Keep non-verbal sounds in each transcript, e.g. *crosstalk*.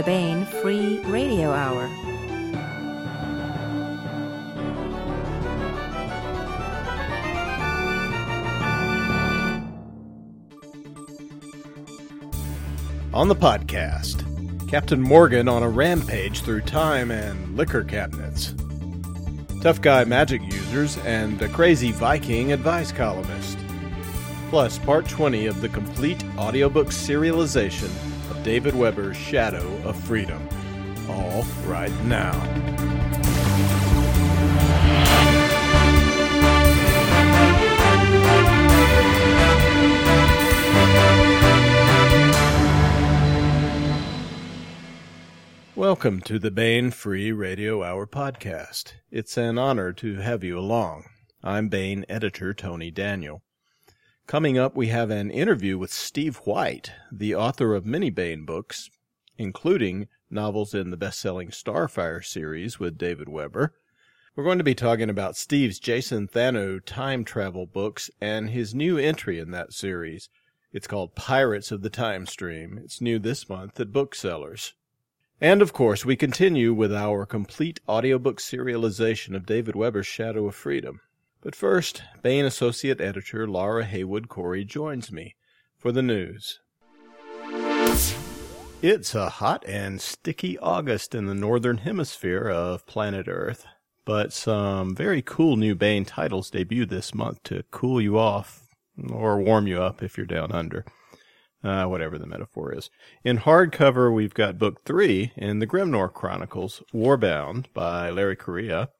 the Baen Free Radio Hour. On the podcast, Captain Morgan on a rampage through time and liquor cabinets. Tough guy magic users and a crazy Viking advice columnist. Plus, part 20 of the complete audiobook serialization of David Weber's Shadow of Freedom. All right now. Welcome to the Baen Free Radio Hour podcast. It's an honor to have you along. I'm Baen editor Tony Daniel. Coming up, we have an interview with Steve White, the author of many Baen books, including novels in the best-selling Starfire series with David Weber. We're going to be talking about Steve's Jason Thanou time travel books and his new entry in that series. It's called Pirates of the Time Stream. It's new this month at booksellers. And of course, we continue with our complete audiobook serialization of David Weber's Shadow of Freedom. But first, Baen Associate Editor Laura Haywood Cory joins me for the news. It's a hot and sticky August in the northern hemisphere of planet Earth, but some very cool new Baen titles debut this month to cool you off or warm you up if you're down under uh, whatever the metaphor is. In hardcover, we've got book three in the Grimnoir Chronicles, Warbound by Larry Correia,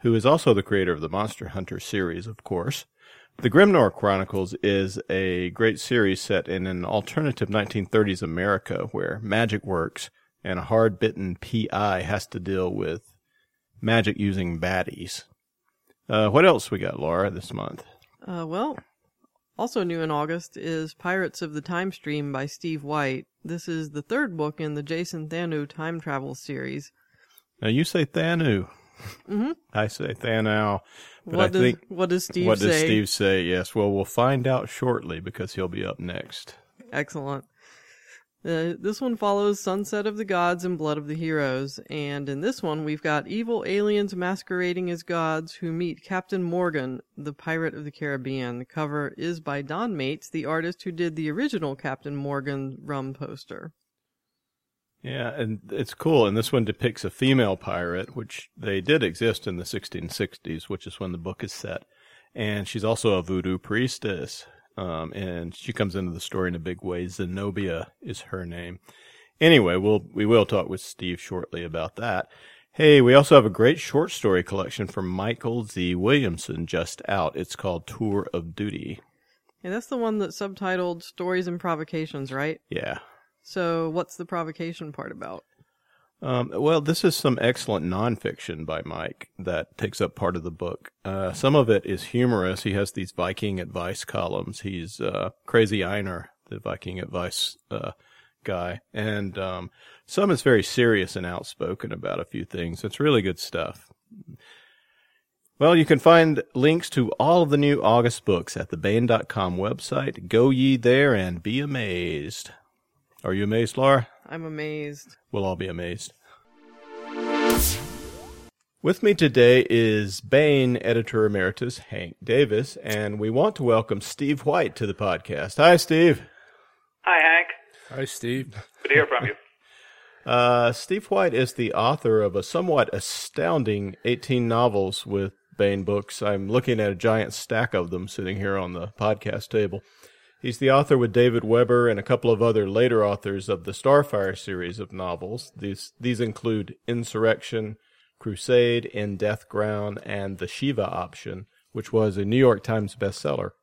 who is also the creator of the Monster Hunter series, of course. The Grimnoir Chronicles is a great series set in an alternative 1930s America where magic works and a hard bitten PI has to deal with magic using baddies. Uh, what else we got, Laura, this month? Uh, well, also new in August is Pirates of the Time Stream by Steve White. This is the third book in the Jason Thanu time travel series. Now you say Thanou. Mm-hmm. I say Thanou. But what I does think what does Steve what say? does Steve say? Yes. Well, we'll find out shortly because he'll be up next. Excellent. Uh, this one follows Sunset of the Gods and Blood of the Heroes, and in this one we've got evil aliens masquerading as gods who meet Captain Morgan, the pirate of the Caribbean. The cover is by Don Maitz, the artist who did the original Captain Morgan rum poster. Yeah, and it's cool. And this one depicts a female pirate, which they did exist in the 1660s, which is when the book is set. And she's also a voodoo priestess. Um, and she comes into the story in a big way. Zenobia is her name. Anyway, we'll, we will talk with Steve shortly about that. Hey, we also have a great short story collection from Michael Z. Williamson just out. It's called Tour of Duty. And that's the one that's subtitled Stories and Provocations, right? Yeah. So what's the provocation part about? Um, well, this is some excellent nonfiction by Mike that takes up part of the book. Uh, some of it is humorous. He has these Viking advice columns. He's uh, Crazy Einar, the Viking advice uh, guy, and um, some is very serious and outspoken about a few things. It's really good stuff. Well, you can find links to all of the new August books at the Baen.com website. Go ye there and be amazed. Are you amazed, Laura? I'm amazed. We'll all be amazed. With me today is Baen editor emeritus Hank Davis, and we want to welcome Steve White to the podcast. Hi, Steve. Hi, Hank. Hi, Steve. Good to hear from you. *laughs* Uh, Steve White is the author of a somewhat astounding 18 novels with Baen Books. I'm looking at a giant stack of them sitting here on the podcast table. He's the author with David Weber and a couple of other later authors of the Starfire series of novels. These these include Insurrection, Crusade, In Death Ground, and The Shiva Option, which was a New York Times bestseller.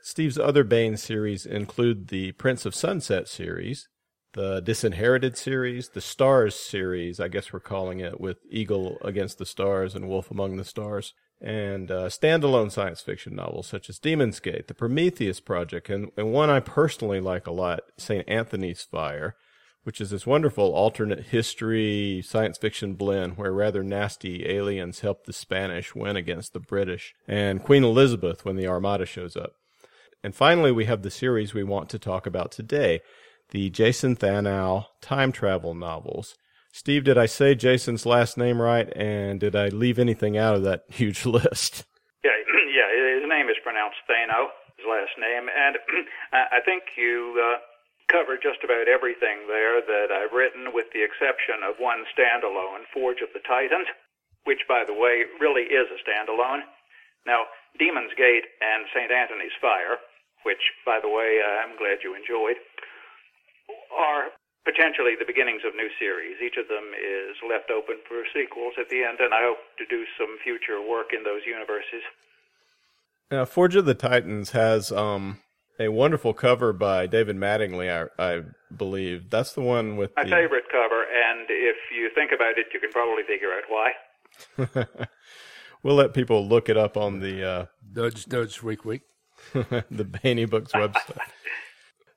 Steve's other Baen series include the Prince of Sunset series, the Disinherited series, the Stars series, I guess we're calling it, with Eagle Against the Stars and Wolf Among the Stars, and uh, standalone science fiction novels such as Demon's Gate, the Prometheus Project, and, and one I personally like a lot, St. Anthony's Fire, which is this wonderful alternate history science fiction blend where rather nasty aliens help the Spanish win against the British, and Queen Elizabeth when the Armada shows up. And finally, we have the series we want to talk about today the Jason Thanou time travel novels. Steve, did I say Jason's last name right? And did I leave anything out of that *laughs* huge list? Yeah, *clears throat* yeah. His name is pronounced Thano, his last name, and *clears throat* I think you uh, covered just about everything there that I've written, with the exception of one standalone, Forge of the Titans, which, by the way, really is a standalone. Now, Demon's Gate and St. Anthony's Fire, which, by the way, I'm glad you enjoyed, are potentially the beginnings of new series. Each of them is left open for sequels at the end, and I hope to do some future work in those universes. Now, Forge of the Titans has um, a wonderful cover by David Mattingly, I, I believe. That's the one with my the... favorite cover, and if you think about it, you can probably figure out why. *laughs* we'll let people look it up on the uh, Nudge Nudge Week Week, *laughs* the Baney Books website.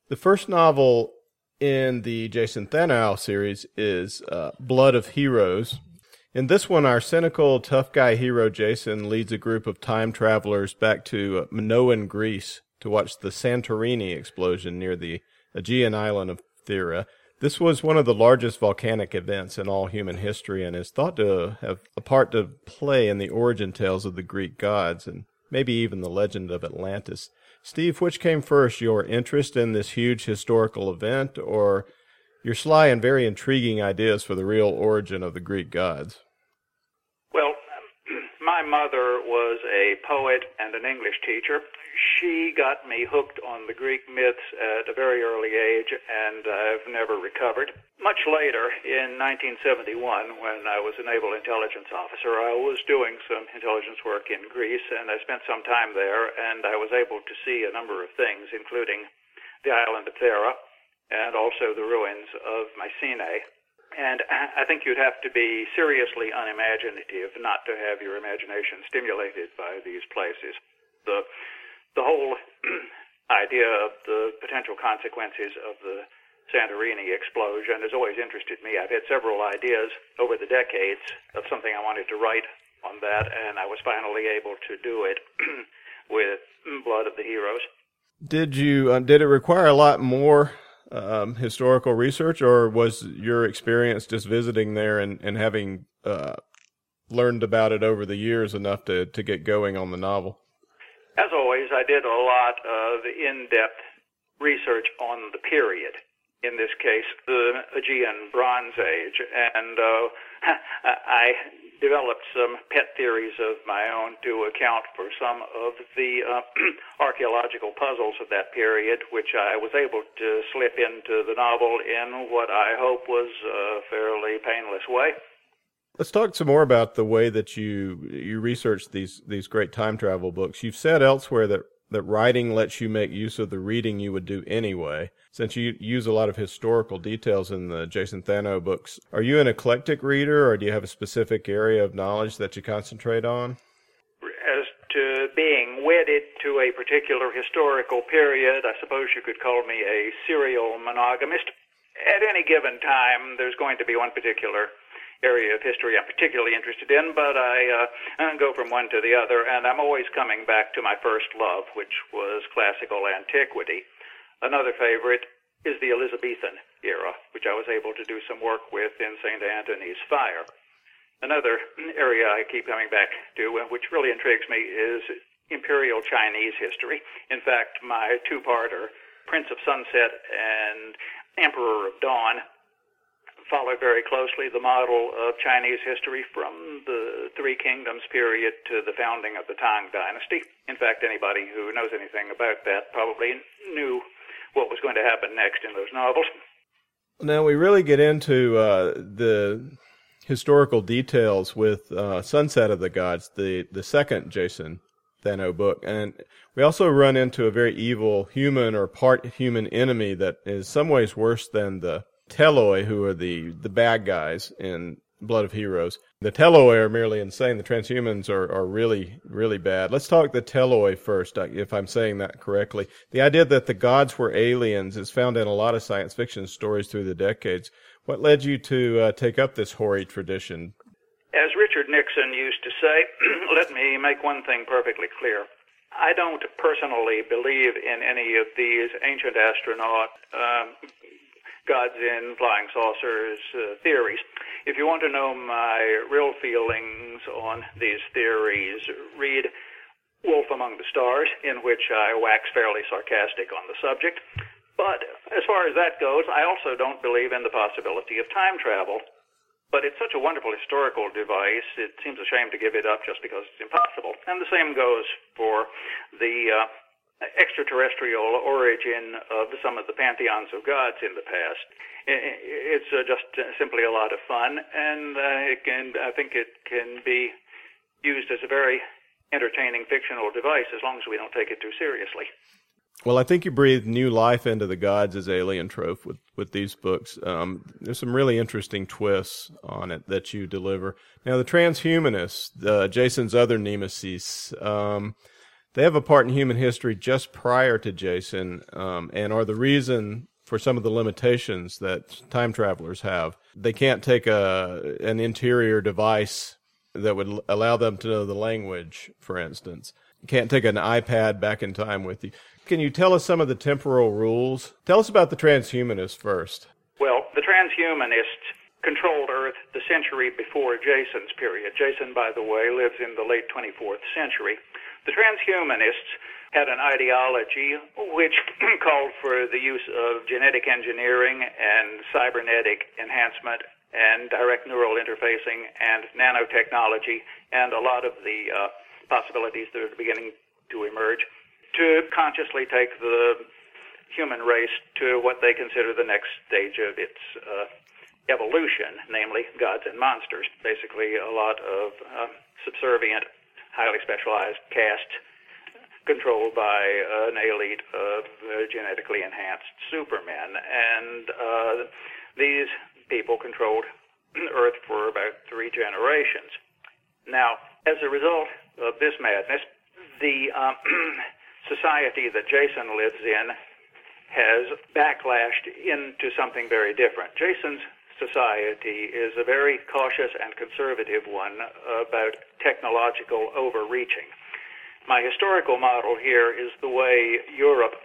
the first novel in the Jason Thanou series is uh, Blood of Heroes. In this one, our cynical, tough guy hero Jason leads a group of time travelers back to uh, Minoan, Greece to watch the Santorini explosion near the Aegean island of Thera. This was one of the largest volcanic events in all human history and is thought to have a part to play in the origin tales of the Greek gods and maybe even the legend of Atlantis. Steve, which came first, your interest in this huge historical event or your sly and very intriguing ideas for the real origin of the Greek gods? Well, *clears throat* my mother was a poet and an English teacher. She got me hooked on the Greek myths at a very early age, and I've never recovered. Much later, in 1971, when I was a naval intelligence officer, I was doing some intelligence work in Greece, and I spent some time there, and I was able to see a number of things, including the island of Thera and also the ruins of Mycenae. And I think you'd have to be seriously unimaginative not to have your imagination stimulated by these places. The the whole *clears throat* idea of the potential consequences of the Santorini explosion has always interested me. I've had several ideas over the decades of something I wanted to write on that, and I was finally able to do it *clears throat* with Blood of the Heroes. Did you? Uh, did it require a lot more um, historical research, or was your experience just visiting there and and having uh, learned about it over the years enough to to get going on the novel? I did a lot of in-depth research on the period. In this case, the Aegean Bronze Age, and uh, *laughs* I developed some pet theories of my own to account for some of the uh, *clears throat* archaeological puzzles of that period, which I was able to slip into the novel in what I hope was a fairly painless way. Let's talk some more about the way that you you research these these great time travel books. You've said elsewhere that that writing lets you make use of the reading you would do anyway. Since you use a lot of historical details in the Jason Thanou books, are you an eclectic reader, or do you have a specific area of knowledge that you concentrate on? As to being wedded to a particular historical period, I suppose you could call me a serial monogamist. At any given time, there's going to be one particular area of history I'm particularly interested in, but I uh, go from one to the other, and I'm always coming back to my first love, which was classical antiquity. Another favorite is the Elizabethan era, which I was able to do some work with in St. Anthony's Fire. Another area I keep coming back to, uh, which really intrigues me, is Imperial Chinese history. In fact, my two-parter, Prince of Sunset and Emperor of Dawn, follow very closely the model of Chinese history from the Three Kingdoms period to the founding of the Tang Dynasty. In fact, anybody who knows anything about that probably knew what was going to happen next in those novels. Now we really get into uh, the historical details with uh, Sunset of the Gods, the the second Jason Thanou book, and we also run into a very evil human or part human enemy that is some ways worse than the Teloi, who are the, the bad guys in Blood of Heroes. The Teloi are merely insane. The transhumans are, are really, really bad. Let's talk the Teloi first, uh, if I'm saying that correctly. The idea that the gods were aliens is found in a lot of science fiction stories through the decades. What led you to uh, take up this hoary tradition? As Richard Nixon used to say, *clears throat* let me make one thing perfectly clear. I don't personally believe in any of these ancient astronaut um, gods in flying saucers uh, theories. If you want to know my real feelings on these theories, read Wolf Among the Stars, in which I wax fairly sarcastic on the subject. But as far as that goes, I also don't believe in the possibility of time travel. But it's such a wonderful historical device, it seems a shame to give it up just because it's impossible. And the same goes for the uh, extraterrestrial origin of some of the pantheons of gods in the past. It's uh, just simply a lot of fun, and uh, it can, I think it can be used as a very entertaining fictional device as long as we don't take it too seriously. Well, I think you breathe new life into the gods as alien trope with, with these books. Um, there's some really interesting twists on it that you deliver. Now, the transhumanists, uh, Jason's other nemesis, um, they have a part in human history just prior to Jason um, and are the reason for some of the limitations that time travelers have. They can't take a an interior device that would allow them to know the language, for instance. Can't take an iPad back in time with you. Can you tell us some of the temporal rules? Tell us about the transhumanists first. Well, the transhumanists controlled Earth the century before Jason's period. Jason, by the way, lives in the late 24th century. The transhumanists had an ideology which *clears throat* called for the use of genetic engineering and cybernetic enhancement and direct neural interfacing and nanotechnology and a lot of the uh, possibilities that are beginning to emerge to consciously take the human race to what they consider the next stage of its uh, evolution, namely gods and monsters. Basically, a lot of uh, subservient, highly specialized castes controlled by an elite of uh, genetically enhanced supermen. And uh, these people controlled *clears throat* Earth for about three generations. Now, as a result of this madness, the um, *clears throat* society that Jason lives in has backlashed into something very different. Jason's society is a very cautious and conservative one about technological overreaching. My historical model here is the way Europe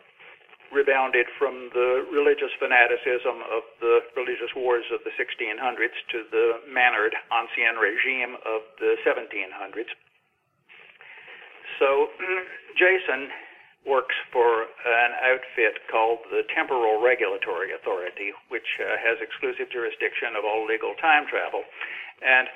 rebounded from the religious fanaticism of the religious wars of the 1600s to the mannered ancien regime of the 1700s. So *clears throat* Jason works for an outfit called the Temporal Regulatory Authority, which uh, has exclusive jurisdiction of all legal time travel. And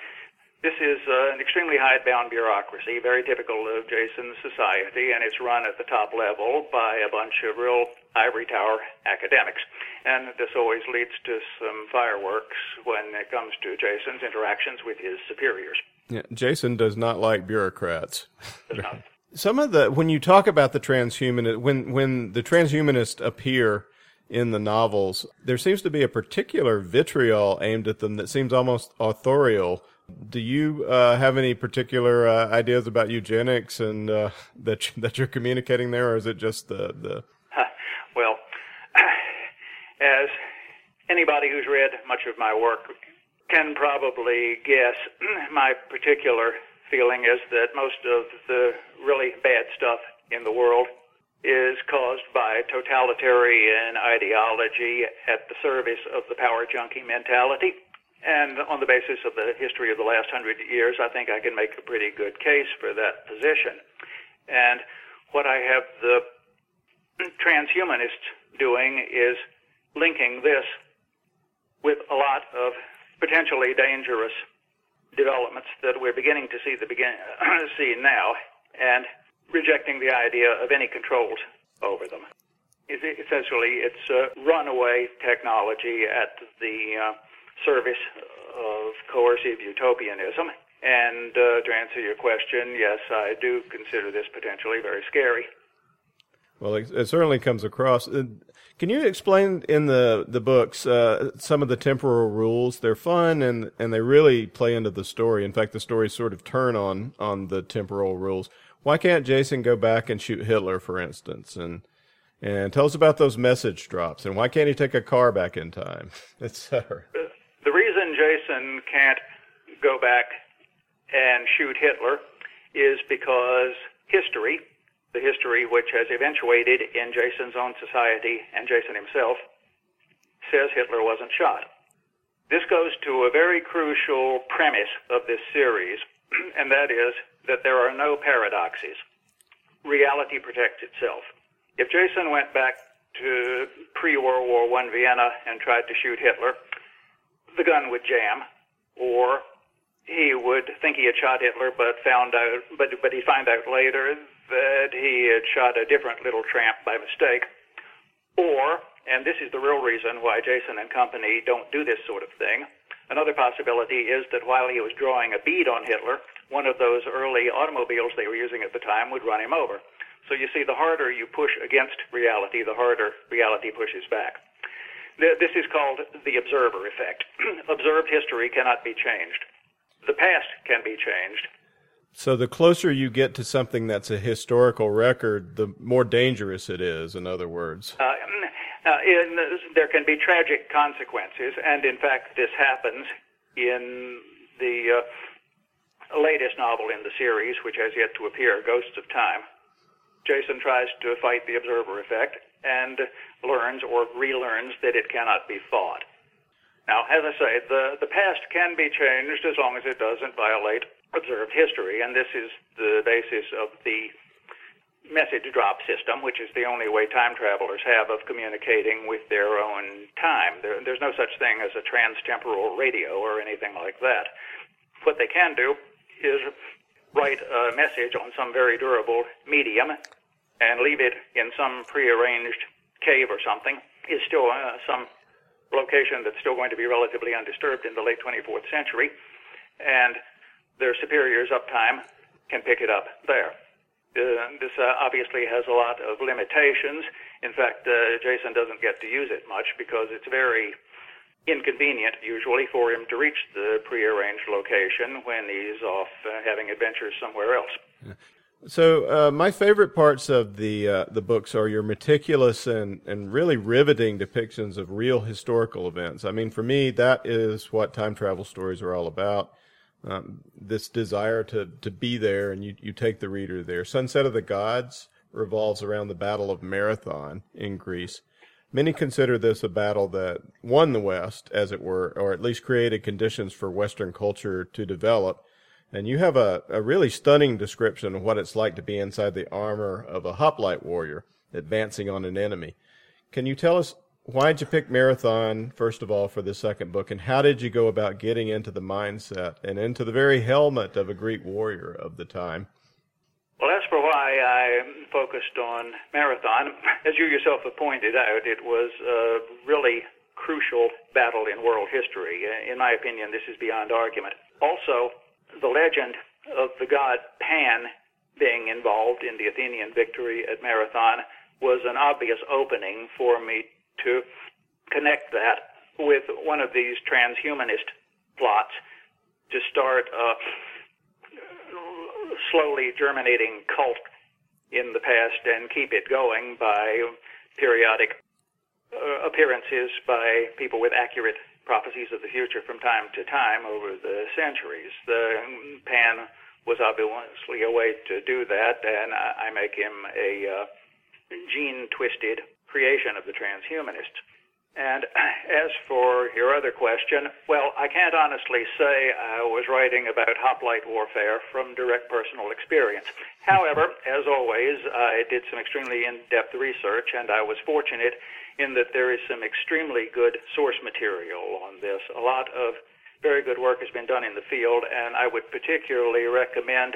this is uh, an extremely hidebound bureaucracy, very typical of Jason's society, and it's run at the top level by a bunch of real ivory tower academics. And this always leads to some fireworks when it comes to Jason's interactions with his superiors. Yeah, Jason does not like bureaucrats. Does not. Some of the when you talk about the transhumanist when when the transhumanists appear in the novels, there seems to be a particular vitriol aimed at them that seems almost authorial. Do you uh, have any particular uh, ideas about eugenics and uh, *laughs* that *laughs* that you're communicating there, or is it just the the? *laughs* Well, *clears throat* as anybody who's read much of my work can probably guess, *clears throat* my particular feeling is that most of the really bad stuff in the world is caused by totalitarian ideology at the service of the power junkie mentality. And on the basis of the history of the last hundred years, I think I can make a pretty good case for that position. And what I have the transhumanists doing is linking this with a lot of potentially dangerous developments that we're beginning to see the begin *clears throat* see now, and rejecting the idea of any controls over them. Essentially, it's a runaway technology at the uh, service of coercive utopianism. And uh, to answer your question, yes, I do consider this potentially very scary. Well, it, it certainly comes across. Uh, can you explain in the the books uh, some of the temporal rules? They're fun and and they really play into the story. In fact, the stories sort of turn on on the temporal rules. Why can't Jason go back and shoot Hitler, for instance? And and tell us about those message drops. And why can't he take a car back in time, *laughs* etc. The reason Jason can't go back and shoot Hitler is because history the history which has eventuated in Jason's own society and Jason himself, says Hitler wasn't shot. This goes to a very crucial premise of this series, *clears throat* and that is that there are no paradoxes. Reality protects itself. If Jason went back to pre-World War I Vienna and tried to shoot Hitler, the gun would jam, or he would think he had shot Hitler, but found out, but but he find out later that he had shot a different little tramp by mistake, or, and this is the real reason why Jason and company don't do this sort of thing. Another possibility is that while he was drawing a bead on Hitler, one of those early automobiles they were using at the time would run him over. So you see, the harder you push against reality, the harder reality pushes back. This is called the observer effect. *clears throat* Observed history cannot be changed. The past can be changed. So the closer you get to something that's a historical record, the more dangerous it is, in other words. Uh, uh, in, there can be tragic consequences, and in fact, this happens in the uh, latest novel in the series, which has yet to appear, Ghosts of Time. Jason tries to fight the observer effect and learns or relearns that it cannot be fought. Now, as I say, the, the past can be changed as long as it doesn't violate observed history, and this is the basis of the message drop system, which is the only way time travelers have of communicating with their own time. There, there's no such thing as a transtemporal radio or anything like that. What they can do is write a message on some very durable medium and leave it in some prearranged cave or something is still uh, some location that's still going to be relatively undisturbed in the late 24th century, and their superiors uptime can pick it up there. Uh, this uh, obviously has a lot of limitations. In fact, uh, Jason doesn't get to use it much because it's very inconvenient usually for him to reach the prearranged location when he's off uh, having adventures somewhere else. Yeah. So uh, my favorite parts of the uh, the books are your meticulous and, and really riveting depictions of real historical events. I mean, for me, that is what time travel stories are all about. Um, this desire to to be there, and you you take the reader there. Sunset of the Gods revolves around the Battle of Marathon in Greece. Many consider this a battle that won the West, as it were, or at least created conditions for Western culture to develop. And you have a, a really stunning description of what it's like to be inside the armor of a hoplite warrior advancing on an enemy. Can you tell us why did you pick Marathon, first of all, for the second book, and how did you go about getting into the mindset and into the very helmet of a Greek warrior of the time? Well, as for why I focused on Marathon, *laughs* as you yourself have pointed out, it was a really crucial battle in world history. In my opinion, this is beyond argument. Also, the legend of the god Pan being involved in the Athenian victory at Marathon was an obvious opening for me to connect that with one of these transhumanist plots to start a slowly germinating cult in the past and keep it going by periodic uh, appearances by people with accurate prophecies of the future from time to time over the centuries. The Pan was obviously a way to do that, and I make him a uh, gene twisted creation of the transhumanists. And as for your other question, well, I can't honestly say I was writing about hoplite warfare from direct personal experience. However, as always, I did some extremely in depth research, and I was fortunate in that there is some extremely good source material on this. A lot of very good work has been done in the field, and I would particularly recommend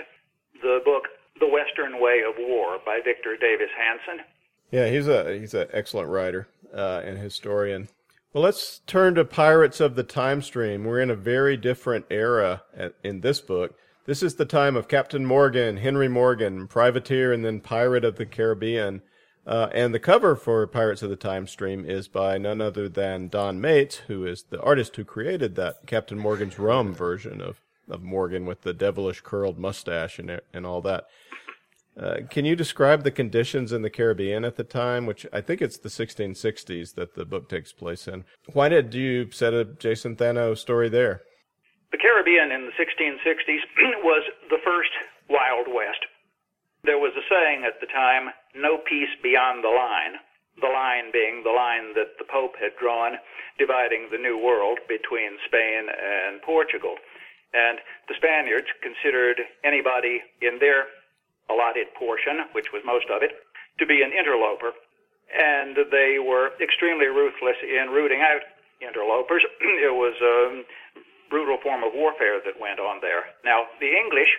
the book The Western Way of War by Victor Davis Hanson. Yeah, he's a he's an excellent writer uh, and historian. Well, let's turn to Pirates of the Time Stream. We're in a very different era at, in this book. This is the time of Captain Morgan, Henry Morgan, privateer, and then pirate of the Caribbean. Uh, and the cover for Pirates of the Time Stream is by none other than Don Maitz, who is the artist who created that Captain Morgan's rum version of, of Morgan with the devilish curled mustache and, and all that. Uh, can you describe the conditions in the Caribbean at the time, which I think it's the 1660s that the book takes place in? Why did you set a Jason Thanou story there? The Caribbean in the 1660s *clears throat* was the first Wild West. There was a saying at the time, no peace beyond the line. the line being the line that the Pope had drawn, dividing the New World between Spain and Portugal. And the Spaniards considered anybody in their allotted portion, which was most of it, to be an interloper. And they were extremely ruthless in rooting out interlopers. *clears throat* it was a brutal form of warfare that went on there. Now, the English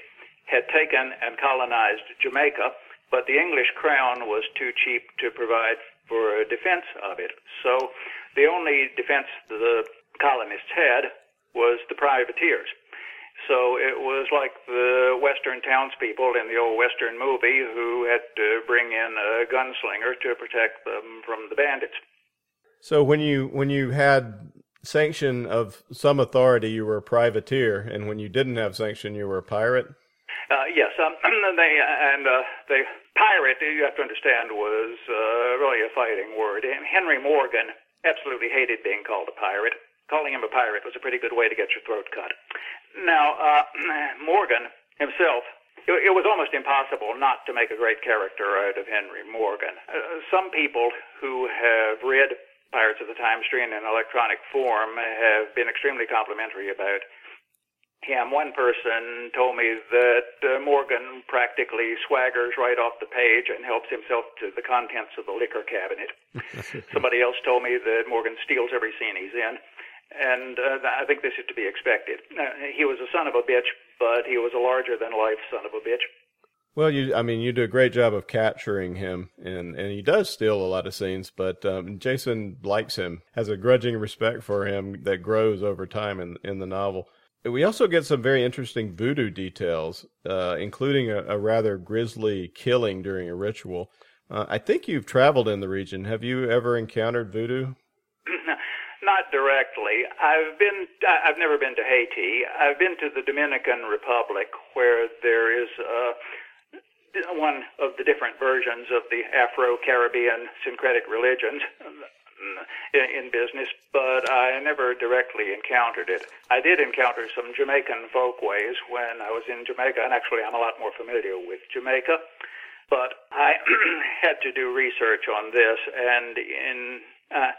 had taken and colonized Jamaica, but the English crown was too cheap to provide for a defense of it. So the only defense the colonists had was the privateers. So it was like the Western townspeople in the old Western movie who had to bring in a gunslinger to protect them from the bandits. So when you when you had sanction of some authority, you were a privateer, and when you didn't have sanction, you were a pirate. Uh, yes, um, *clears throat* they and uh, the pirate. You have to understand was uh, really a fighting word. And Henry Morgan absolutely hated being called a pirate. Calling him a pirate was a pretty good way to get your throat cut. Now, uh, *clears throat* Morgan himself, it, it was almost impossible not to make a great character out of Henry Morgan. Uh, some people who have read Pirates of the Time Stream in electronic form have been extremely complimentary about him. One person told me that uh, Morgan practically swaggers right off the page and helps himself to the contents of the liquor cabinet. *laughs* Somebody else told me that Morgan steals every scene he's in and uh, I think this is to be expected. Uh, he was a son of a bitch, but he was a larger than life son of a bitch. Well, you, I mean, you do a great job of capturing him, and, and he does steal a lot of scenes, but um, Jason likes him, has a grudging respect for him that grows over time in, in the novel. We also get some very interesting voodoo details, uh, including a, a, rather grisly killing during a ritual. Uh, I think you've traveled in the region. Have you ever encountered voodoo? Not directly. I've been. I've never been to Haiti. I've been to the Dominican Republic, where there is uh, one of the different versions of the Afro-Caribbean syncretic religions *laughs* in, business, but I never directly encountered it. I did encounter some Jamaican folkways when I was in Jamaica, and actually I'm a lot more familiar with Jamaica. But I *clears throat* had to do research on this, and in uh,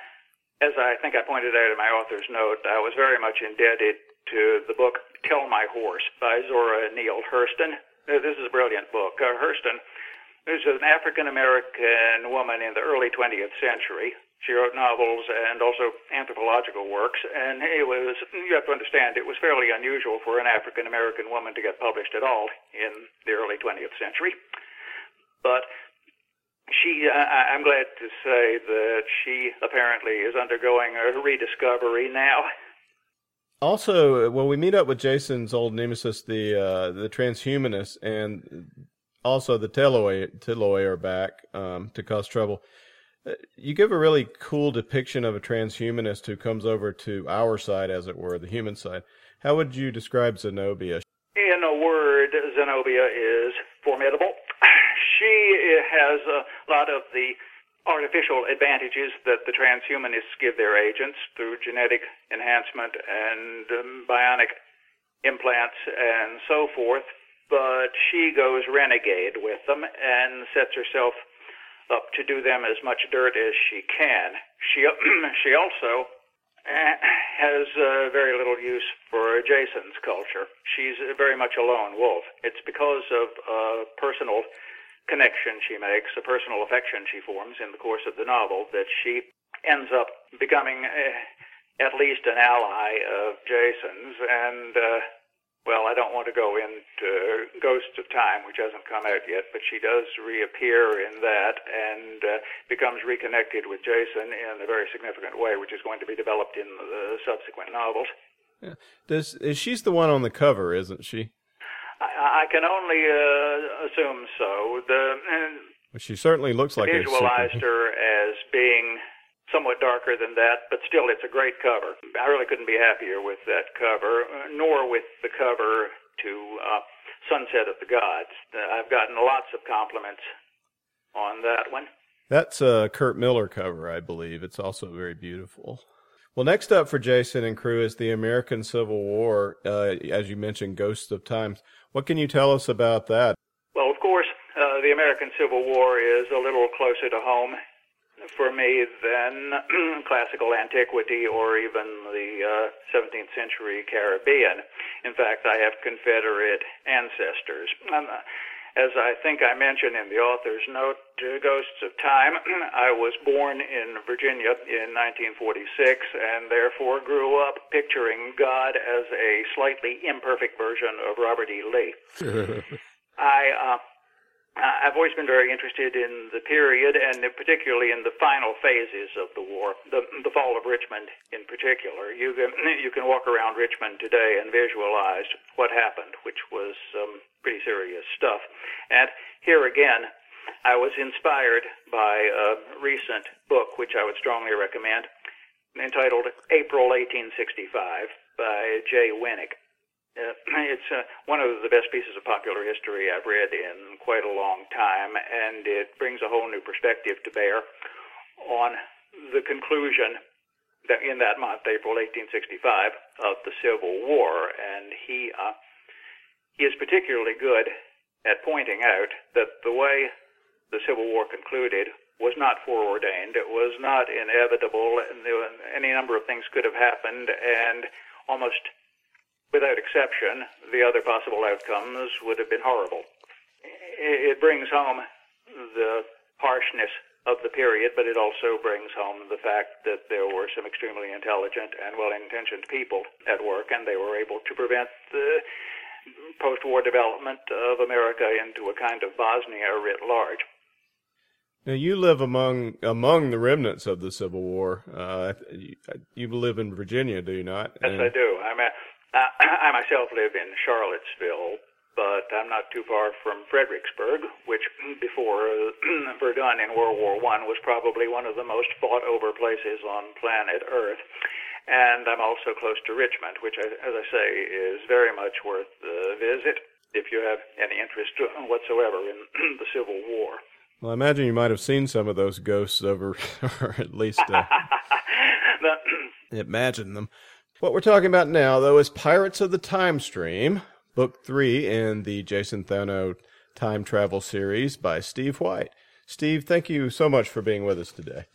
as I think I pointed out in my author's note, I was very much indebted to the book Tell My Horse by Zora Neale Hurston. Uh, this is a brilliant book. Uh, Hurston is an African American woman in the early 20th century. She wrote novels and also anthropological works, and it was, you have to understand, it was fairly unusual for an African American woman to get published at all in the early 20th century. But she, I, I'm glad to say that she apparently is undergoing a rediscovery now. Also, when we meet up with Jason's old nemesis, the uh, the transhumanist, and also the Teloi, Teloi are back um, to cause trouble. Uh, you give a really cool depiction of a transhumanist who comes over to our side, as it were, the human side. How would you describe Zenobia? In a word, Zenobia is formidable *clears throat* she has a lot of the artificial advantages that the transhumanists give their agents through genetic enhancement and um, bionic implants and so forth, but she goes renegade with them and sets herself up to do them as much dirt as she can. She *clears throat* she also uh, has uh, very little use for Jason's culture. She's very much a lone wolf. It's because of uh, personal connection she makes, a personal affection she forms in the course of the novel, that she ends up becoming uh, at least an ally of Jason's. And, uh, well, I don't want to go into Ghosts of Time, which hasn't come out yet, but she does reappear in that and uh, becomes reconnected with Jason in a very significant way, which is going to be developed in the subsequent novels. Yeah. Does she's the one on the cover, isn't she? I, I can only uh, assume so. The well, she certainly looks like visualized her as being somewhat darker than that, but still, it's a great cover. I really couldn't be happier with that cover, nor with the cover to uh, Sunset of the Gods. I've gotten lots of compliments on that one. That's a Kurt Miller cover, I believe. It's also very beautiful. Well, next up for Jason and crew is the American Civil War, uh, as you mentioned, Ghosts of Times. What can you tell us about that? Well, of course, uh, the American Civil War is a little closer to home for me than *clears throat* classical antiquity or even the uh, 17th century Caribbean. In fact, I have Confederate ancestors. Um, as I think I mentioned in the author's note, to Ghosts of Time, *clears throat* I was born in Virginia in 1946 and therefore grew up picturing God as a slightly imperfect version of Robert E. Lee. *laughs* I uh, I've always been very interested in the period, and particularly in the final phases of the war, the, the fall of Richmond in particular. You can, *clears throat* you can walk around Richmond today and visualize what happened, which was some pretty serious stuff. And here again, I was inspired by a recent book, which I would strongly recommend, entitled April 1865 by Jay Winik. Uh, *clears throat* it's uh, one of the best pieces of popular history I've read in quite a long time, and it brings a whole new perspective to bear on the conclusion that in that month, April 1865, of the Civil War. And he uh, he is particularly good at pointing out that the way the Civil War concluded was not foreordained. It was not inevitable. And any number of things could have happened, and almost without exception, the other possible outcomes would have been horrible. It brings home the harshness of the period, but it also brings home the fact that there were some extremely intelligent and well intentioned people at work, and they were able to prevent the post war development of America into a kind of Bosnia writ large. Now you live among among the remnants of the Civil War. Uh, you, you, live in Virginia, do you not? Yes, and... I do. I'm a, uh, I myself live in Charlottesville, but I'm not too far from Fredericksburg, which before uh, *clears throat* Verdun in World War One was probably one of the most fought over places on planet Earth. And I'm also close to Richmond, which, as I say, is very much worth the visit if you have any interest whatsoever in *clears throat* the Civil War. Well, I imagine you might have seen some of those ghosts over, *laughs* or at least uh, *laughs* *clears throat* imagine them. What we're talking about now, though, is Pirates of the Time Stream, Book 3 in the Jason Thanou Time Travel series by Steve White. Steve, thank you so much for being with us today.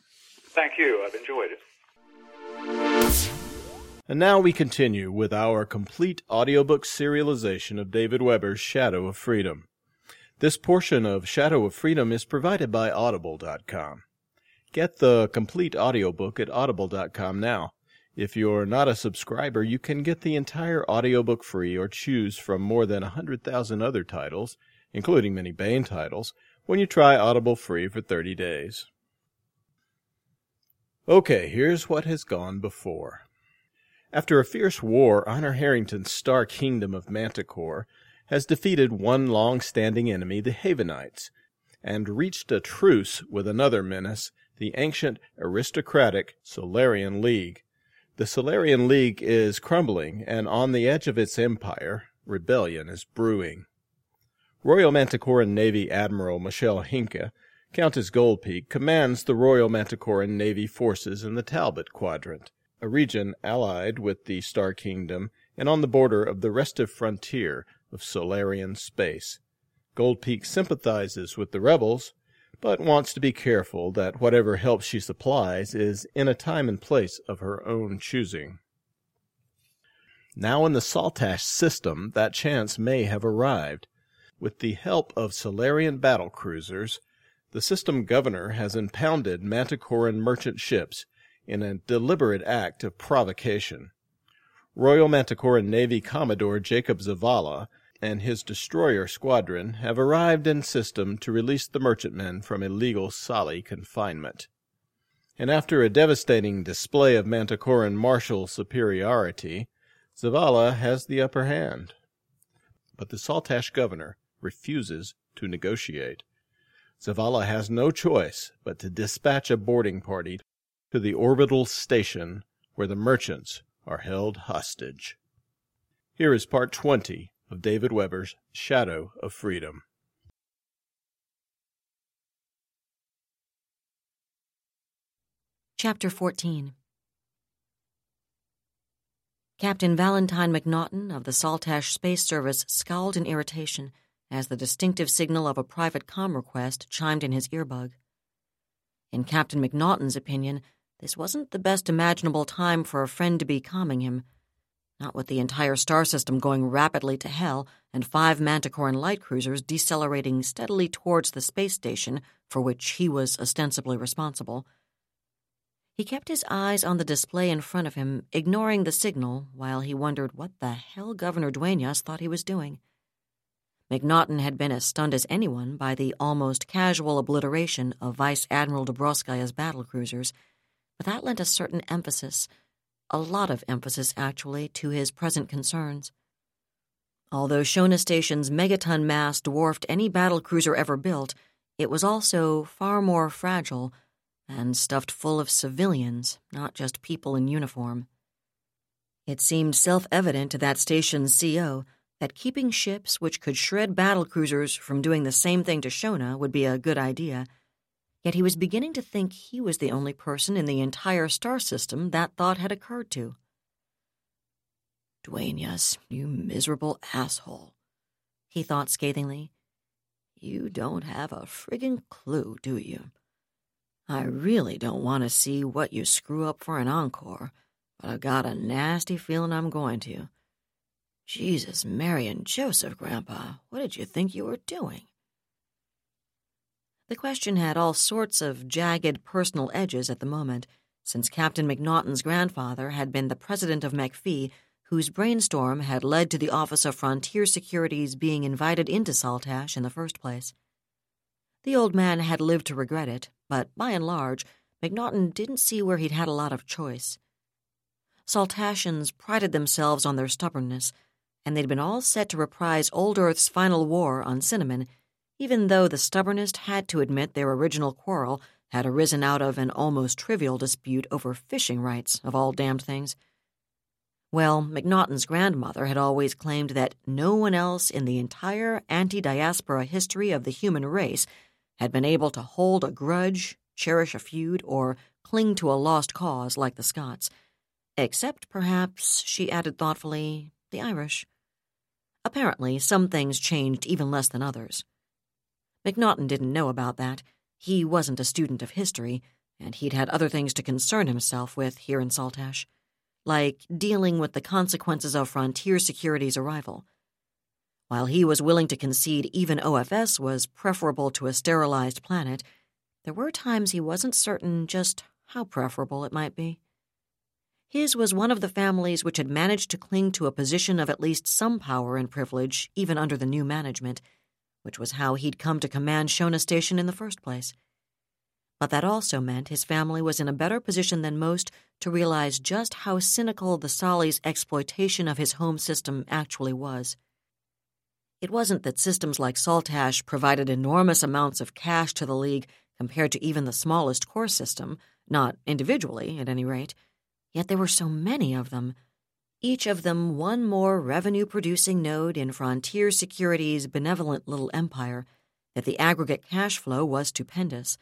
Thank you. I've enjoyed it. And now we continue with our complete audiobook serialization of David Weber's Shadow of Freedom. This portion of Shadow of Freedom is provided by Audible.com. Get the complete audiobook at Audible.com now. If you're not a subscriber, you can get the entire audiobook free or choose from more than 100,000 other titles, including many Baen titles, when you try Audible free for 30 days. Okay, here's what has gone before. After a fierce war, Honor Harrington's star kingdom of Manticore has defeated one long-standing enemy, the Havenites, and reached a truce with another menace, the ancient aristocratic Solarian League. The Solarian League is crumbling, and on the edge of its empire, rebellion is brewing. Royal Manticoran Navy Admiral Michelle Henke, Countess Goldpeak, commands the Royal Manticoran Navy forces in the Talbot Quadrant, a region allied with the Star Kingdom and on the border of the restive frontier of Solarian space. Goldpeak sympathizes with the rebels, but wants to be careful that whatever help she supplies is in a time and place of her own choosing. Now in the Saltash system, that chance may have arrived. With the help of Solarian battle cruisers, the system governor has impounded Manticoran merchant ships in a deliberate act of provocation. Royal Manticoran Navy Commodore Jacob Zavala and his destroyer squadron have arrived in system to release the merchantmen from illegal Sali confinement. And after a devastating display of Manticoran martial superiority, Zavala has the upper hand. But the Saltash governor refuses to negotiate. Zavala has no choice but to dispatch a boarding party to the orbital station where the merchants are held hostage. Here is part 20 of David Weber's Shadow of Freedom. Chapter 14 Captain Valentine McNaughton of the Saltash Space Service scowled in irritation as the distinctive signal of a private com request chimed in his earbug. In Captain McNaughton's opinion, this wasn't the best imaginable time for a friend to be calming him. Not with the entire star system going rapidly to hell and five Manticoran light cruisers decelerating steadily towards the space station for which he was ostensibly responsible. He kept his eyes on the display in front of him, ignoring the signal, while he wondered what the hell Governor Duenas thought he was doing. McNaughton had been as stunned as anyone by the almost casual obliteration of Vice Admiral Dobroskaya's battle cruisers, but that lent a certain emphasis, a lot of emphasis actually, to his present concerns. Although Shona Station's megaton mass dwarfed any battle cruiser ever built, it was also far more fragile and stuffed full of civilians, not just people in uniform. It seemed self evident to that station's CO that keeping ships which could shred battle cruisers from doing the same thing to Shona would be a good idea. Yet he was beginning to think he was the only person in the entire star system that thought had occurred to. Duenas, you miserable asshole, he thought scathingly. You don't have a friggin' clue, do you? I really don't want to see what you screw up for an encore, but I've got a nasty feeling I'm going to. Jesus, Mary, and Joseph, Grandpa, what did you think you were doing? The question had all sorts of jagged personal edges at the moment, since Captain McNaughton's grandfather had been the president of MacPhee, whose brainstorm had led to the Office of Frontier Security's being invited into Saltash in the first place. The old man had lived to regret it, but by and large, McNaughton didn't see where he'd had a lot of choice. Saltashians prided themselves on their stubbornness, and they'd been all set to reprise Old Earth's final war on Cinnamon, even though the stubbornest had to admit their original quarrel had arisen out of an almost trivial dispute over fishing rights, of all damned things. Well, McNaughton's grandmother had always claimed that no one else in the entire anti diaspora history of the human race had been able to hold a grudge, cherish a feud, or cling to a lost cause like the Scots. Except, perhaps, she added thoughtfully, the Irish. Apparently, some things changed even less than others. McNaughton didn't know about that. He wasn't a student of history, and he'd had other things to concern himself with here in Saltash, like dealing with the consequences of Frontier Security's arrival. While he was willing to concede even OFS was preferable to a sterilized planet, there were times he wasn't certain just how preferable it might be. His was one of the families which had managed to cling to a position of at least some power and privilege, even under the new management, which was how he'd come to command Shona Station in the first place. But that also meant his family was in a better position than most to realize just how cynical the Solly's exploitation of his home system actually was. It wasn't that systems like Saltash provided enormous amounts of cash to the League compared to even the smallest core system, not individually, at any rate. Yet there were so many of them, each of them one more revenue producing node in Frontier Security's benevolent little empire, that the aggregate cash flow was stupendous.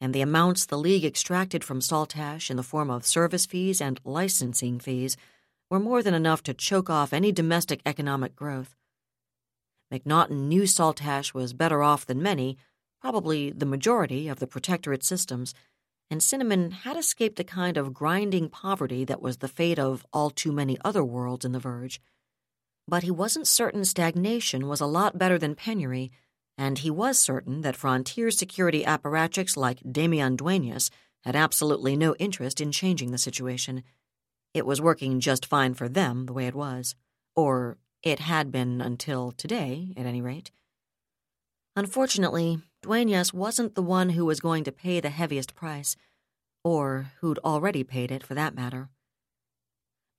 And the amounts the League extracted from Saltash in the form of service fees and licensing fees were more than enough to choke off any domestic economic growth. McNaughton knew Saltash was better off than many, probably the majority, of the Protectorate systems and Cinnamon had escaped the kind of grinding poverty that was the fate of all too many other worlds in the Verge. But he wasn't certain stagnation was a lot better than penury, and he was certain that frontier security apparatchiks like Damian Duenas had absolutely no interest in changing the situation. It was working just fine for them the way it was. Or it had been until today, at any rate. Unfortunately, Duenas wasn't the one who was going to pay the heaviest price, or who'd already paid it, for that matter.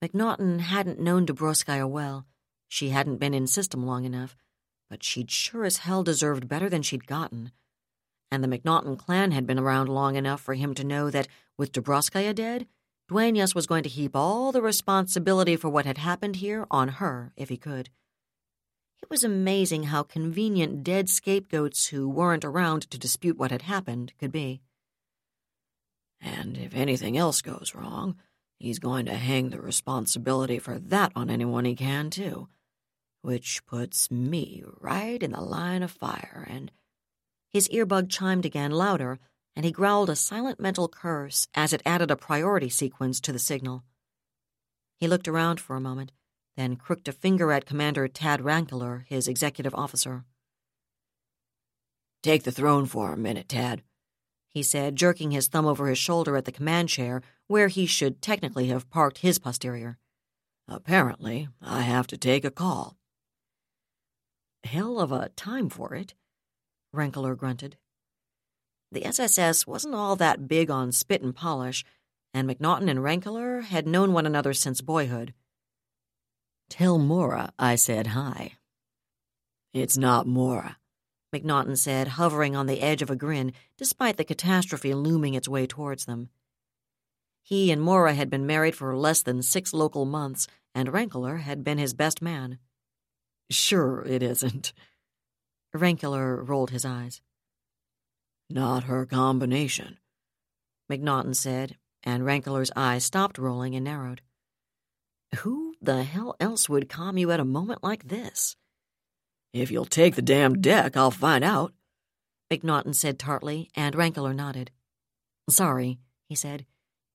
McNaughton hadn't known Dobroskaya well. She hadn't been in system long enough, but she'd sure as hell deserved better than she'd gotten. And the McNaughton clan had been around long enough for him to know that, with Dobroskaya dead, Duenas was going to heap all the responsibility for what had happened here on her if he could. It was amazing how convenient dead scapegoats who weren't around to dispute what had happened could be. And if anything else goes wrong, he's going to hang the responsibility for that on anyone he can, too. Which puts me right in the line of fire, and. His earbug chimed again louder, and he growled a silent mental curse as it added a priority sequence to the signal. He looked around for a moment, then crooked a finger at Commander Tad Rankler, his executive officer. Take the throne for a minute, Tad, he said, jerking his thumb over his shoulder at the command chair, where he should technically have parked his posterior. Apparently, I have to take a call. Hell of a time for it, Rankler grunted. The SSS wasn't all that big on spit and polish, and McNaughton and Rankler had known one another since boyhood. Tell Mora I said hi. It's not Mora, McNaughton said, hovering on the edge of a grin, despite the catastrophe looming its way towards them. He and Mora had been married for less than six local months, and Rankler had been his best man. Sure, it isn't. Rankler rolled his eyes. Not her combination, McNaughton said, and Rankler's eyes stopped rolling and narrowed. Who the hell else would com you at a moment like this? If you'll take the damn deck, I'll find out, McNaughton said tartly, and Rankler nodded. Sorry, he said.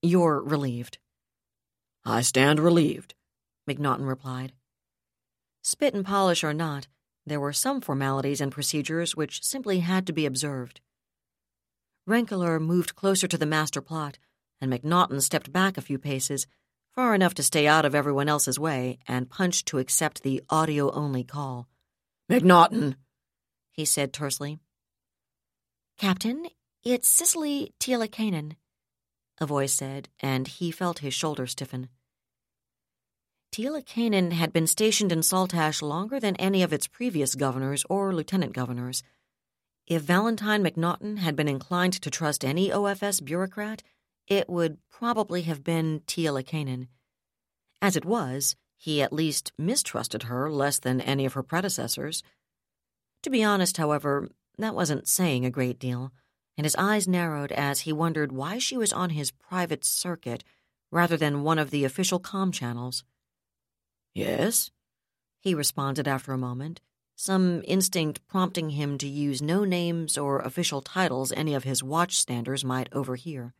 You're relieved. I stand relieved, McNaughton replied. Spit and polish or not, there were some formalities and procedures which simply had to be observed. Rankler moved closer to the master plot, and McNaughton stepped back a few paces, far enough to stay out of everyone else's way, and punched to accept the audio only call. McNaughton, he said tersely. Captain, it's Cicely Tialakainen, a voice said, and he felt his shoulder stiffen. Tialakainen had been stationed in Saltash longer than any of its previous governors or lieutenant governors. If Valentine McNaughton had been inclined to trust any OFS bureaucrat, it would probably have been Tialakainen. As it was, he at least mistrusted her less than any of her predecessors. To be honest, however, that wasn't saying a great deal, and his eyes narrowed as he wondered why she was on his private circuit rather than one of the official com channels. Yes? He responded after a moment, some instinct prompting him to use no names or official titles any of his watchstanders might overhear.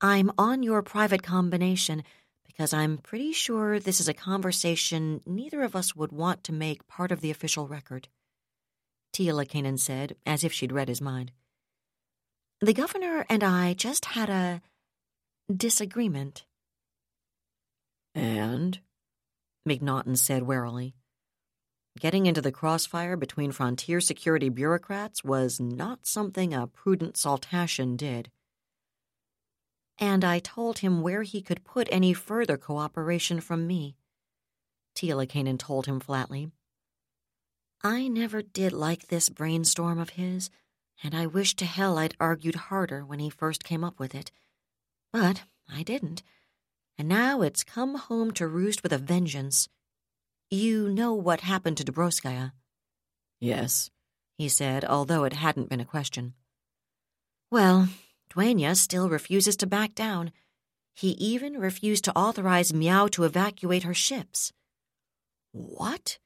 I'm on your private combination because I'm pretty sure this is a conversation neither of us would want to make part of the official record. Tialakainen said, as if she'd read his mind. The governor and I just had a disagreement. And? McNaughton said warily. Getting into the crossfire between frontier security bureaucrats was not something a prudent Saltashian did. And I told him where he could put any further cooperation from me. Tialakainen told him flatly. I never did like this brainstorm of his, and I wish to hell I'd argued harder when he first came up with it. But I didn't and now it's come home to roost with a vengeance. You know what happened to Dobroskaya? Yes, he said, although it hadn't been a question. Well, Duenya still refuses to back down. He even refused to authorize Miao to evacuate her ships. What?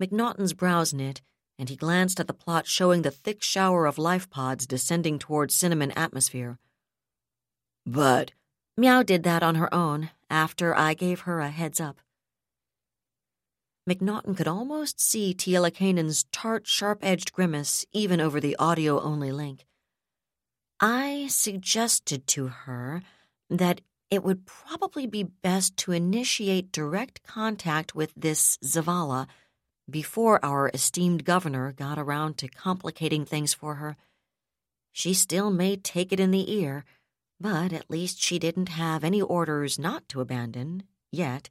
McNaughton's brows knit, and he glanced at the plot showing the thick shower of life pods descending toward Cinnamon atmosphere. But Miao did that on her own after I gave her a heads up. McNaughton could almost see Tialakainen's tart, sharp edged grimace even over the audio only link. I suggested to her that it would probably be best to initiate direct contact with this Zavala before our esteemed governor got around to complicating things for her. She still may take it in the ear but at least she didn't have any orders not to abandon, yet,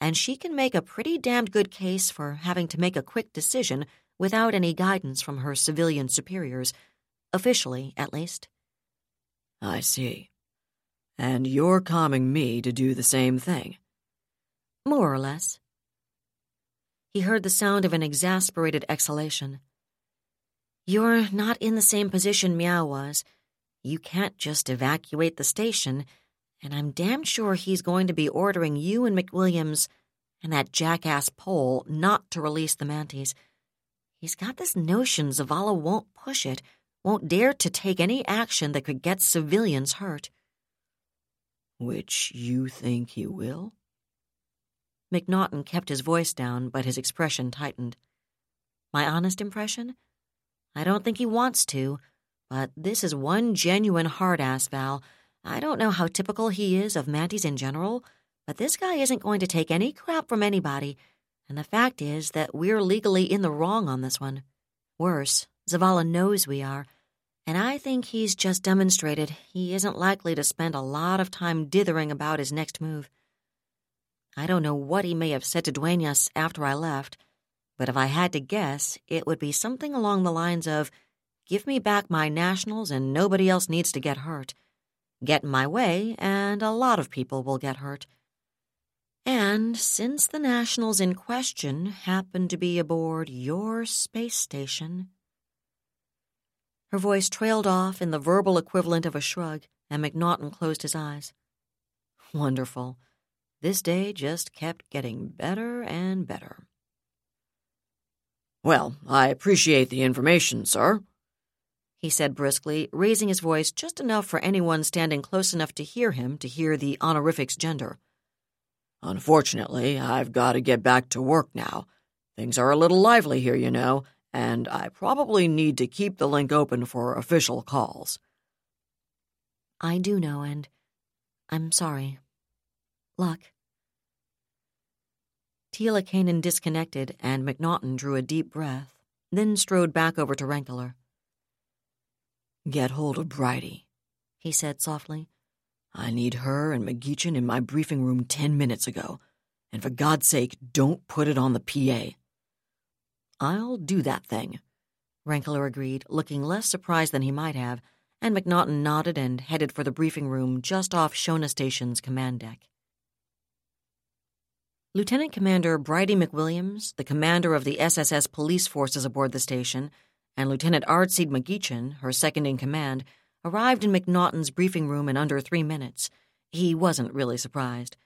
and she can make a pretty damned good case for having to make a quick decision without any guidance from her civilian superiors, officially, at least. I see. And you're comming me to do the same thing? More or less. He heard the sound of an exasperated exhalation. You're not in the same position Miao was you can't just evacuate the station, and I'm damn sure he's going to be ordering you and McWilliams and that jackass Pole not to release the manties. He's got this notion Zavala won't push it, won't dare to take any action that could get civilians hurt. Which you think he will? McNaughton kept his voice down, but his expression tightened. My honest impression? I don't think he wants to, but this is one genuine hard ass, Val. I don't know how typical he is of Manties in general, but this guy isn't going to take any crap from anybody, and the fact is that we're legally in the wrong on this one. Worse, Zavala knows we are, and I think he's just demonstrated he isn't likely to spend a lot of time dithering about his next move. I don't know what he may have said to Duenas after I left, but if I had to guess, it would be something along the lines of, Give me back my nationals and nobody else needs to get hurt. Get in my way, and a lot of people will get hurt. And since the nationals in question happen to be aboard your space station, her voice trailed off in the verbal equivalent of a shrug, and McNaughton closed his eyes. Wonderful. This day just kept getting better and better. Well, I appreciate the information, sir, he said briskly, raising his voice just enough for anyone standing close enough to hear him to hear the honorific's gender. Unfortunately, I've got to get back to work now. Things are a little lively here, you know, and I probably need to keep the link open for official calls. I do know, and I'm sorry. Luck. Tila Kanan disconnected, and McNaughton drew a deep breath, then strode back over to Rankler. Get hold of Bridie, he said softly. I need her and McGeechan in my briefing room ten minutes ago, and for God's sake, don't put it on the PA. I'll do that thing, Rankler agreed, looking less surprised than he might have, and McNaughton nodded and headed for the briefing room just off Shona Station's command deck. Lieutenant Commander Bridie McWilliams, the commander of the SSS police forces aboard the station, and Lieutenant Ardseed McGeechan, her second in command, arrived in McNaughton's briefing room in under three minutes. He wasn't really surprised.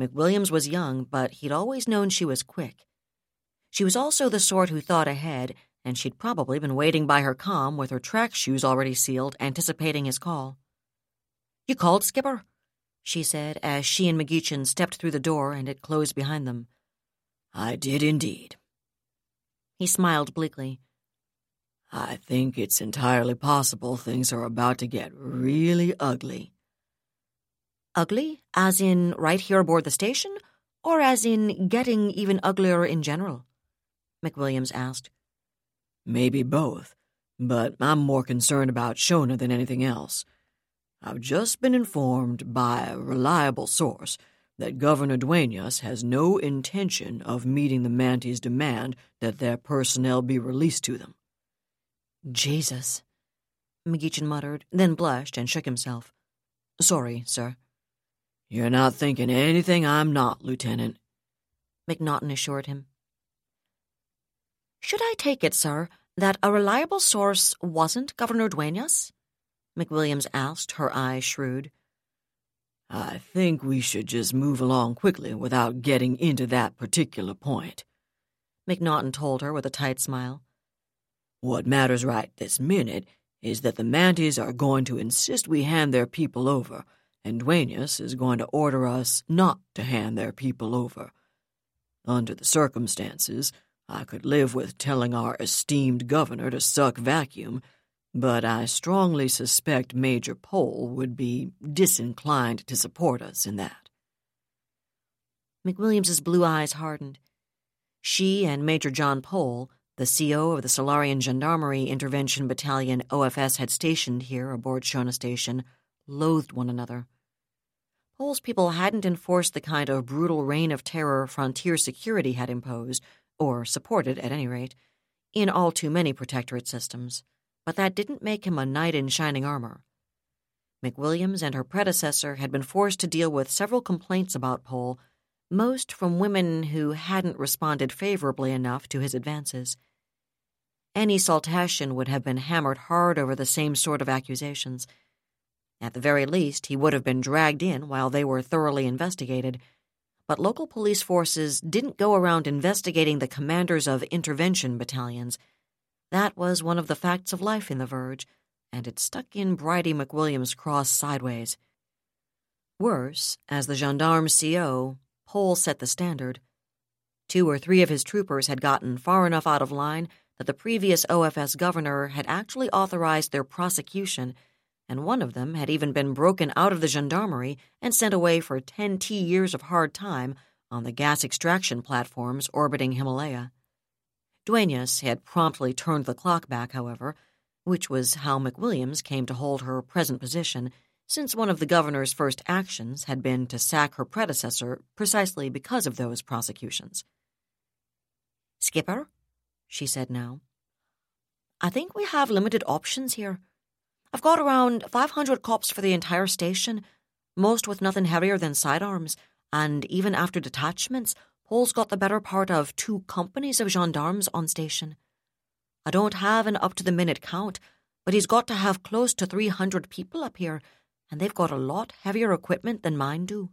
McWilliams was young, but he'd always known she was quick. She was also the sort who thought ahead, and she'd probably been waiting by her com with her track shoes already sealed, anticipating his call. You called, Skipper? she said as she and McGeechan stepped through the door and it closed behind them. I did indeed. He smiled bleakly. I think it's entirely possible things are about to get really ugly. Ugly? As in right here aboard the station? Or as in getting even uglier in general? McWilliams asked. Maybe both, but I'm more concerned about Shona than anything else. I've just been informed by a reliable source that Governor Duenas has no intention of meeting the Manties' demand that their personnel be released to them. Jesus, McGeechan muttered, then blushed and shook himself. Sorry, sir. You're not thinking anything I'm not, Lieutenant, McNaughton assured him. Should I take it, sir, that a reliable source wasn't Governor Duenas? McWilliams asked, her eyes shrewd. I think we should just move along quickly without getting into that particular point, McNaughton told her with a tight smile. What matters right this minute is that the Manties are going to insist we hand their people over, and Duenas is going to order us not to hand their people over. Under the circumstances, I could live with telling our esteemed governor to suck vacuum, but I strongly suspect Major Pole would be disinclined to support us in that. McWilliams's blue eyes hardened. She and Major John Pole, the CO of the Solarian Gendarmerie Intervention Battalion OFS had stationed here aboard Shona Station, loathed one another. Pole's people hadn't enforced the kind of brutal reign of terror frontier security had imposed or supported at any rate, in all too many protectorate systems, but that didn't make him a knight in shining armor. McWilliams and her predecessor had been forced to deal with several complaints about Pole, most from women who hadn't responded favorably enough to his advances. Any Saltashian would have been hammered hard over the same sort of accusations. At the very least, he would have been dragged in while they were thoroughly investigated but local police forces didn't go around investigating the commanders of intervention battalions. That was one of the facts of life in the Verge, and it stuck in Bridie McWilliams' cross sideways. Worse, as the gendarme's CO, Pole set the standard. Two or three of his troopers had gotten far enough out of line that the previous OFS governor had actually authorized their prosecution, and one of them had even been broken out of the gendarmerie and sent away for 10 T years of hard time on the gas extraction platforms orbiting Himalaya. Duenas had promptly turned the clock back, however, which was how McWilliams came to hold her present position, since one of the governor's first actions had been to sack her predecessor precisely because of those prosecutions. Skipper, she said now, I think we have limited options here. I've got around 500 cops for the entire station, most with nothing heavier than sidearms, and even after detachments, Paul's got the better part of two companies of gendarmes on station. I don't have an up to the minute count, but he's got to have close to 300 people up here, and they've got a lot heavier equipment than mine do.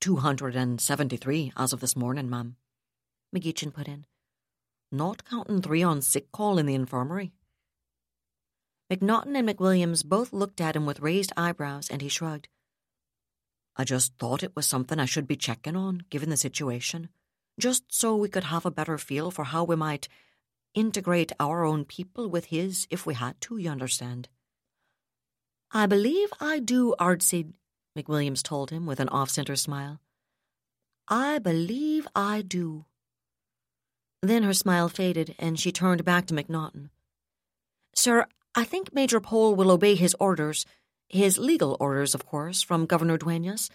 273 as of this morning, ma'am, McGeechan put in. Not counting three on sick call in the infirmary. McNaughton and McWilliams both looked at him with raised eyebrows, and he shrugged. I just thought it was something I should be checking on, given the situation, just so we could have a better feel for how we might integrate our own people with his if we had to, you understand. I believe I do, Ardseed, McWilliams told him with an off center smile. I believe I do. Then her smile faded, and she turned back to McNaughton. Sir, I think Major Pole will obey his orders his legal orders, of course, from Governor Duenas,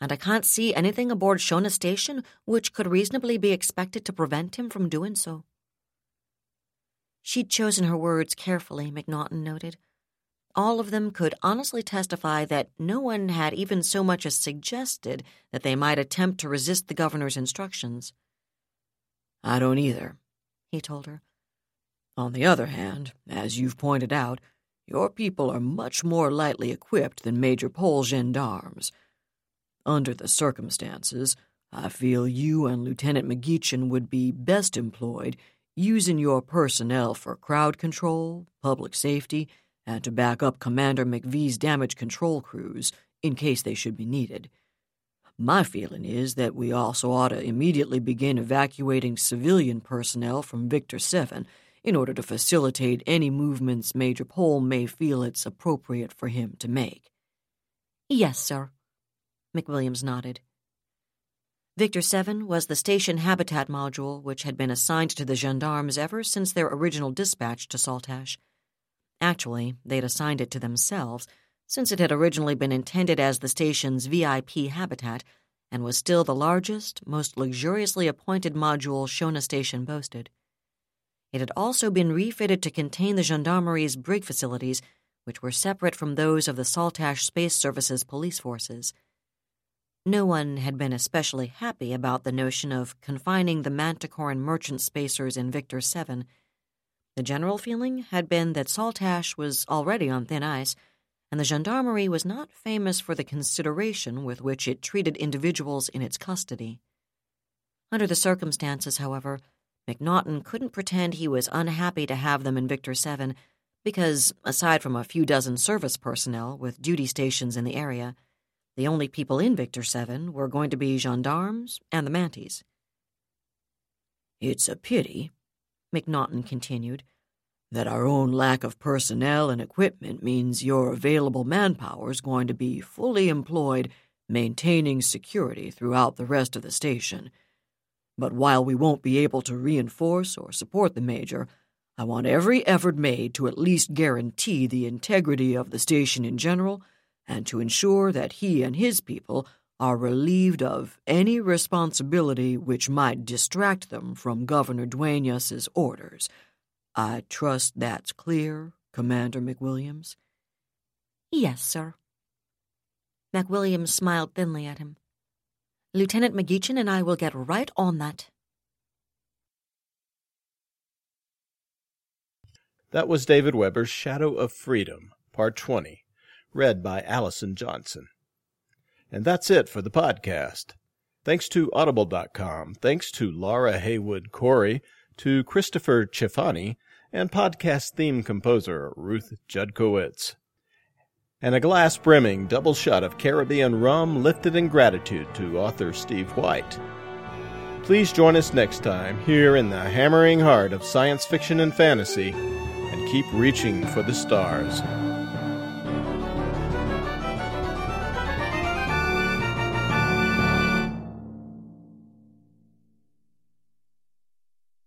and I can't see anything aboard Shona Station which could reasonably be expected to prevent him from doing so. She'd chosen her words carefully, McNaughton noted. All of them could honestly testify that no one had even so much as suggested that they might attempt to resist the governor's instructions. I don't either, he told her. On the other hand, as you've pointed out, your people are much more lightly equipped than Major Pole's gendarmes. Under the circumstances, I feel you and Lieutenant McGeechan would be best employed using your personnel for crowd control, public safety, and to back up Commander McVee's damage control crews in case they should be needed. My feeling is that we also ought to immediately begin evacuating civilian personnel from Victor 7 in order to facilitate any movements Major Pole may feel it's appropriate for him to make. Yes, sir. McWilliams nodded. Victor 7 was the station habitat module which had been assigned to the gendarmes ever since their original dispatch to Saltash. Actually, they'd assigned it to themselves, since it had originally been intended as the station's VIP habitat and was still the largest, most luxuriously appointed module Shona Station boasted. It had also been refitted to contain the gendarmerie's brig facilities, which were separate from those of the Saltash Space Service's police forces. No one had been especially happy about the notion of confining the Manticoran merchant spacers in Victor 7. The general feeling had been that Saltash was already on thin ice, and the gendarmerie was not famous for the consideration with which it treated individuals in its custody. Under the circumstances, however, McNaughton couldn't pretend he was unhappy to have them in Victor 7 because, aside from a few dozen service personnel with duty stations in the area, the only people in Victor 7 were going to be gendarmes and the Manties. It's a pity, McNaughton continued, that our own lack of personnel and equipment means your available manpower is going to be fully employed maintaining security throughout the rest of the station but while we won't be able to reinforce or support the Major, I want every effort made to at least guarantee the integrity of the station in general and to ensure that he and his people are relieved of any responsibility which might distract them from Governor Dueñas's orders. I trust that's clear, Commander McWilliams? Yes, sir. McWilliams smiled thinly at him. Lieutenant McGeechan and I will get right on that. That was David Weber's Shadow of Freedom, Part 20, read by Allison Johnson. And that's it for the podcast. Thanks to Audible.com, thanks to Laura Haywood Cory, to Christopher Chifani, and podcast theme composer Ruth Judkowitz. And a glass brimming double shot of Caribbean rum lifted in gratitude to author Steve White. Please join us next time here in the hammering heart of science fiction and fantasy and keep reaching for the stars.